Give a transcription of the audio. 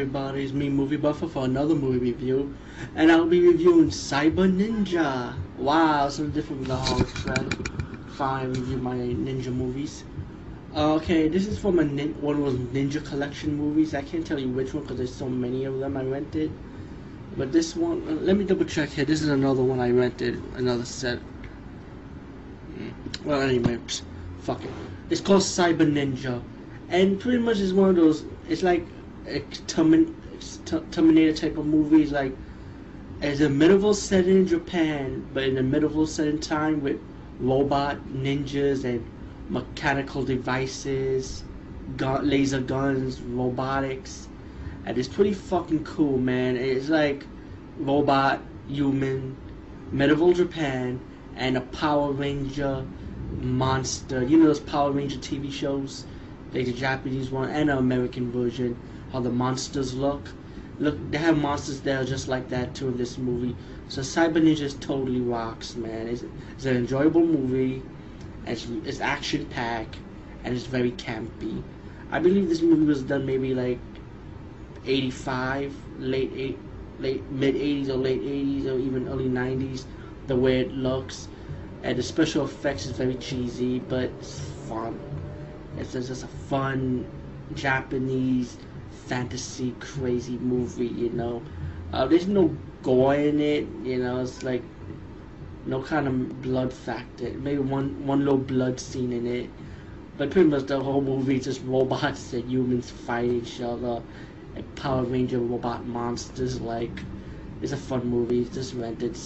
Everybody, it's me, Movie Buffer, for another movie review, and I'll be reviewing Cyber Ninja. Wow, something different from the Hall thread. Fine, review my ninja movies. Uh, okay, this is from a nin- one of those Ninja Collection movies. I can't tell you which one because there's so many of them I rented. But this one, uh, let me double check here. This is another one I rented, another set. Mm. Well, anyway, fuck it. It's called Cyber Ninja, and pretty much it's one of those. It's like Terminator type of movies, like as a medieval setting in Japan, but in a medieval setting time with robot ninjas and mechanical devices, gun- laser guns, robotics, and it's pretty fucking cool, man. It's like robot, human, medieval Japan, and a Power Ranger monster. You know those Power Ranger TV shows, like the Japanese one and the American version. How the monsters look. Look, they have monsters that are just like that too in this movie. So Cyber Ninja totally rocks, man. It's, it's an enjoyable movie. It's, it's action packed and it's very campy. I believe this movie was done maybe like 85, late eight, late mid 80s or late 80s or even early 90s. The way it looks and the special effects is very cheesy, but it's fun. It's just a fun Japanese fantasy crazy movie, you know. Uh, there's no gore in it, you know. It's like no kind of blood factor. Maybe one one little blood scene in it, but pretty much the whole movie is just robots and humans fight each other, and Power Ranger robot monsters. Like, it's a fun movie. Just rented.